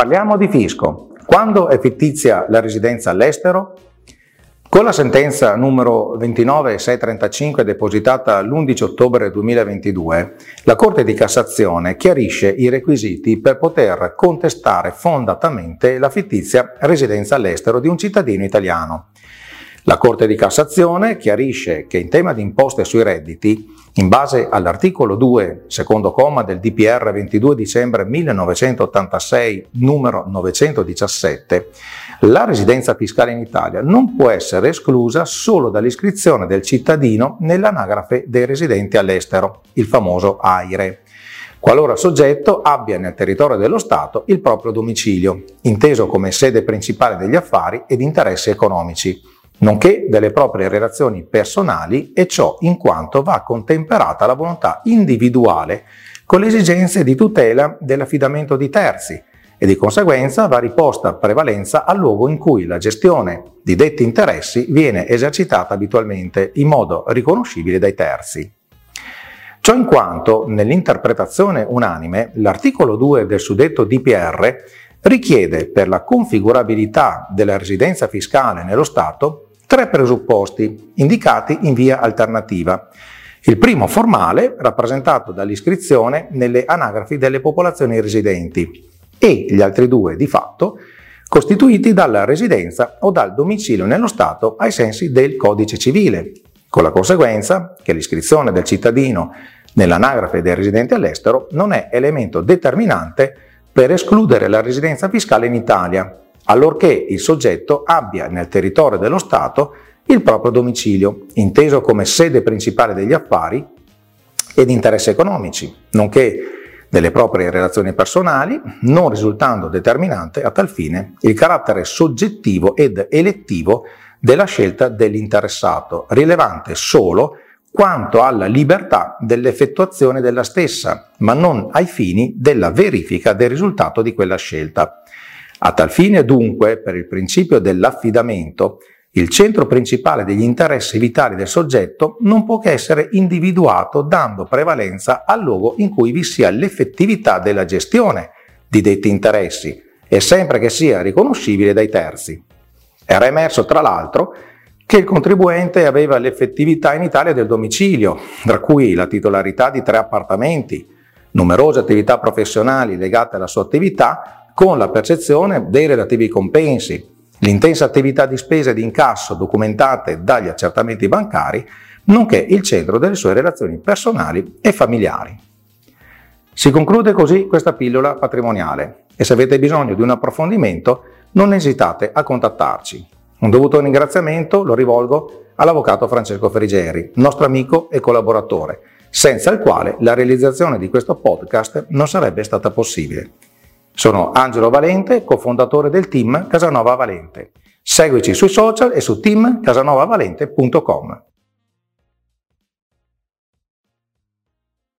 Parliamo di fisco. Quando è fittizia la residenza all'estero? Con la sentenza numero 29635 depositata l'11 ottobre 2022, la Corte di Cassazione chiarisce i requisiti per poter contestare fondatamente la fittizia residenza all'estero di un cittadino italiano. La Corte di Cassazione chiarisce che in tema di imposte sui redditi, in base all'articolo 2, secondo comma del DPR 22 dicembre 1986, numero 917, la residenza fiscale in Italia non può essere esclusa solo dall'iscrizione del cittadino nell'anagrafe dei residenti all'estero, il famoso AIRE qualora il soggetto abbia nel territorio dello Stato il proprio domicilio, inteso come sede principale degli affari ed interessi economici, nonché delle proprie relazioni personali e ciò in quanto va contemperata la volontà individuale con le esigenze di tutela dell'affidamento di terzi e di conseguenza va riposta prevalenza al luogo in cui la gestione di detti interessi viene esercitata abitualmente in modo riconoscibile dai terzi. Ciò in quanto, nell'interpretazione unanime, l'articolo 2 del suddetto DPR richiede per la configurabilità della residenza fiscale nello Stato tre presupposti indicati in via alternativa. Il primo formale, rappresentato dall'iscrizione nelle anagrafi delle popolazioni residenti, e gli altri due di fatto, costituiti dalla residenza o dal domicilio nello Stato ai sensi del codice civile, con la conseguenza che l'iscrizione del cittadino nell'anagrafe dei residenti all'estero non è elemento determinante per escludere la residenza fiscale in Italia, allorché il soggetto abbia nel territorio dello Stato il proprio domicilio, inteso come sede principale degli affari ed interessi economici, nonché delle proprie relazioni personali, non risultando determinante a tal fine il carattere soggettivo ed elettivo della scelta dell'interessato, rilevante solo quanto alla libertà dell'effettuazione della stessa, ma non ai fini della verifica del risultato di quella scelta. A tal fine, dunque, per il principio dell'affidamento, il centro principale degli interessi vitali del soggetto non può che essere individuato dando prevalenza al luogo in cui vi sia l'effettività della gestione di detti interessi e sempre che sia riconoscibile dai terzi. Era emerso, tra l'altro, che il contribuente aveva l'effettività in Italia del domicilio, tra cui la titolarità di tre appartamenti, numerose attività professionali legate alla sua attività con la percezione dei relativi compensi, l'intensa attività di spesa e di incasso documentate dagli accertamenti bancari, nonché il centro delle sue relazioni personali e familiari. Si conclude così questa pillola patrimoniale e se avete bisogno di un approfondimento non esitate a contattarci. Un dovuto ringraziamento lo rivolgo all'avvocato Francesco Frigeri, nostro amico e collaboratore, senza il quale la realizzazione di questo podcast non sarebbe stata possibile. Sono Angelo Valente, cofondatore del team Casanova Valente. Seguici sui social e su teamcasanovavalente.com.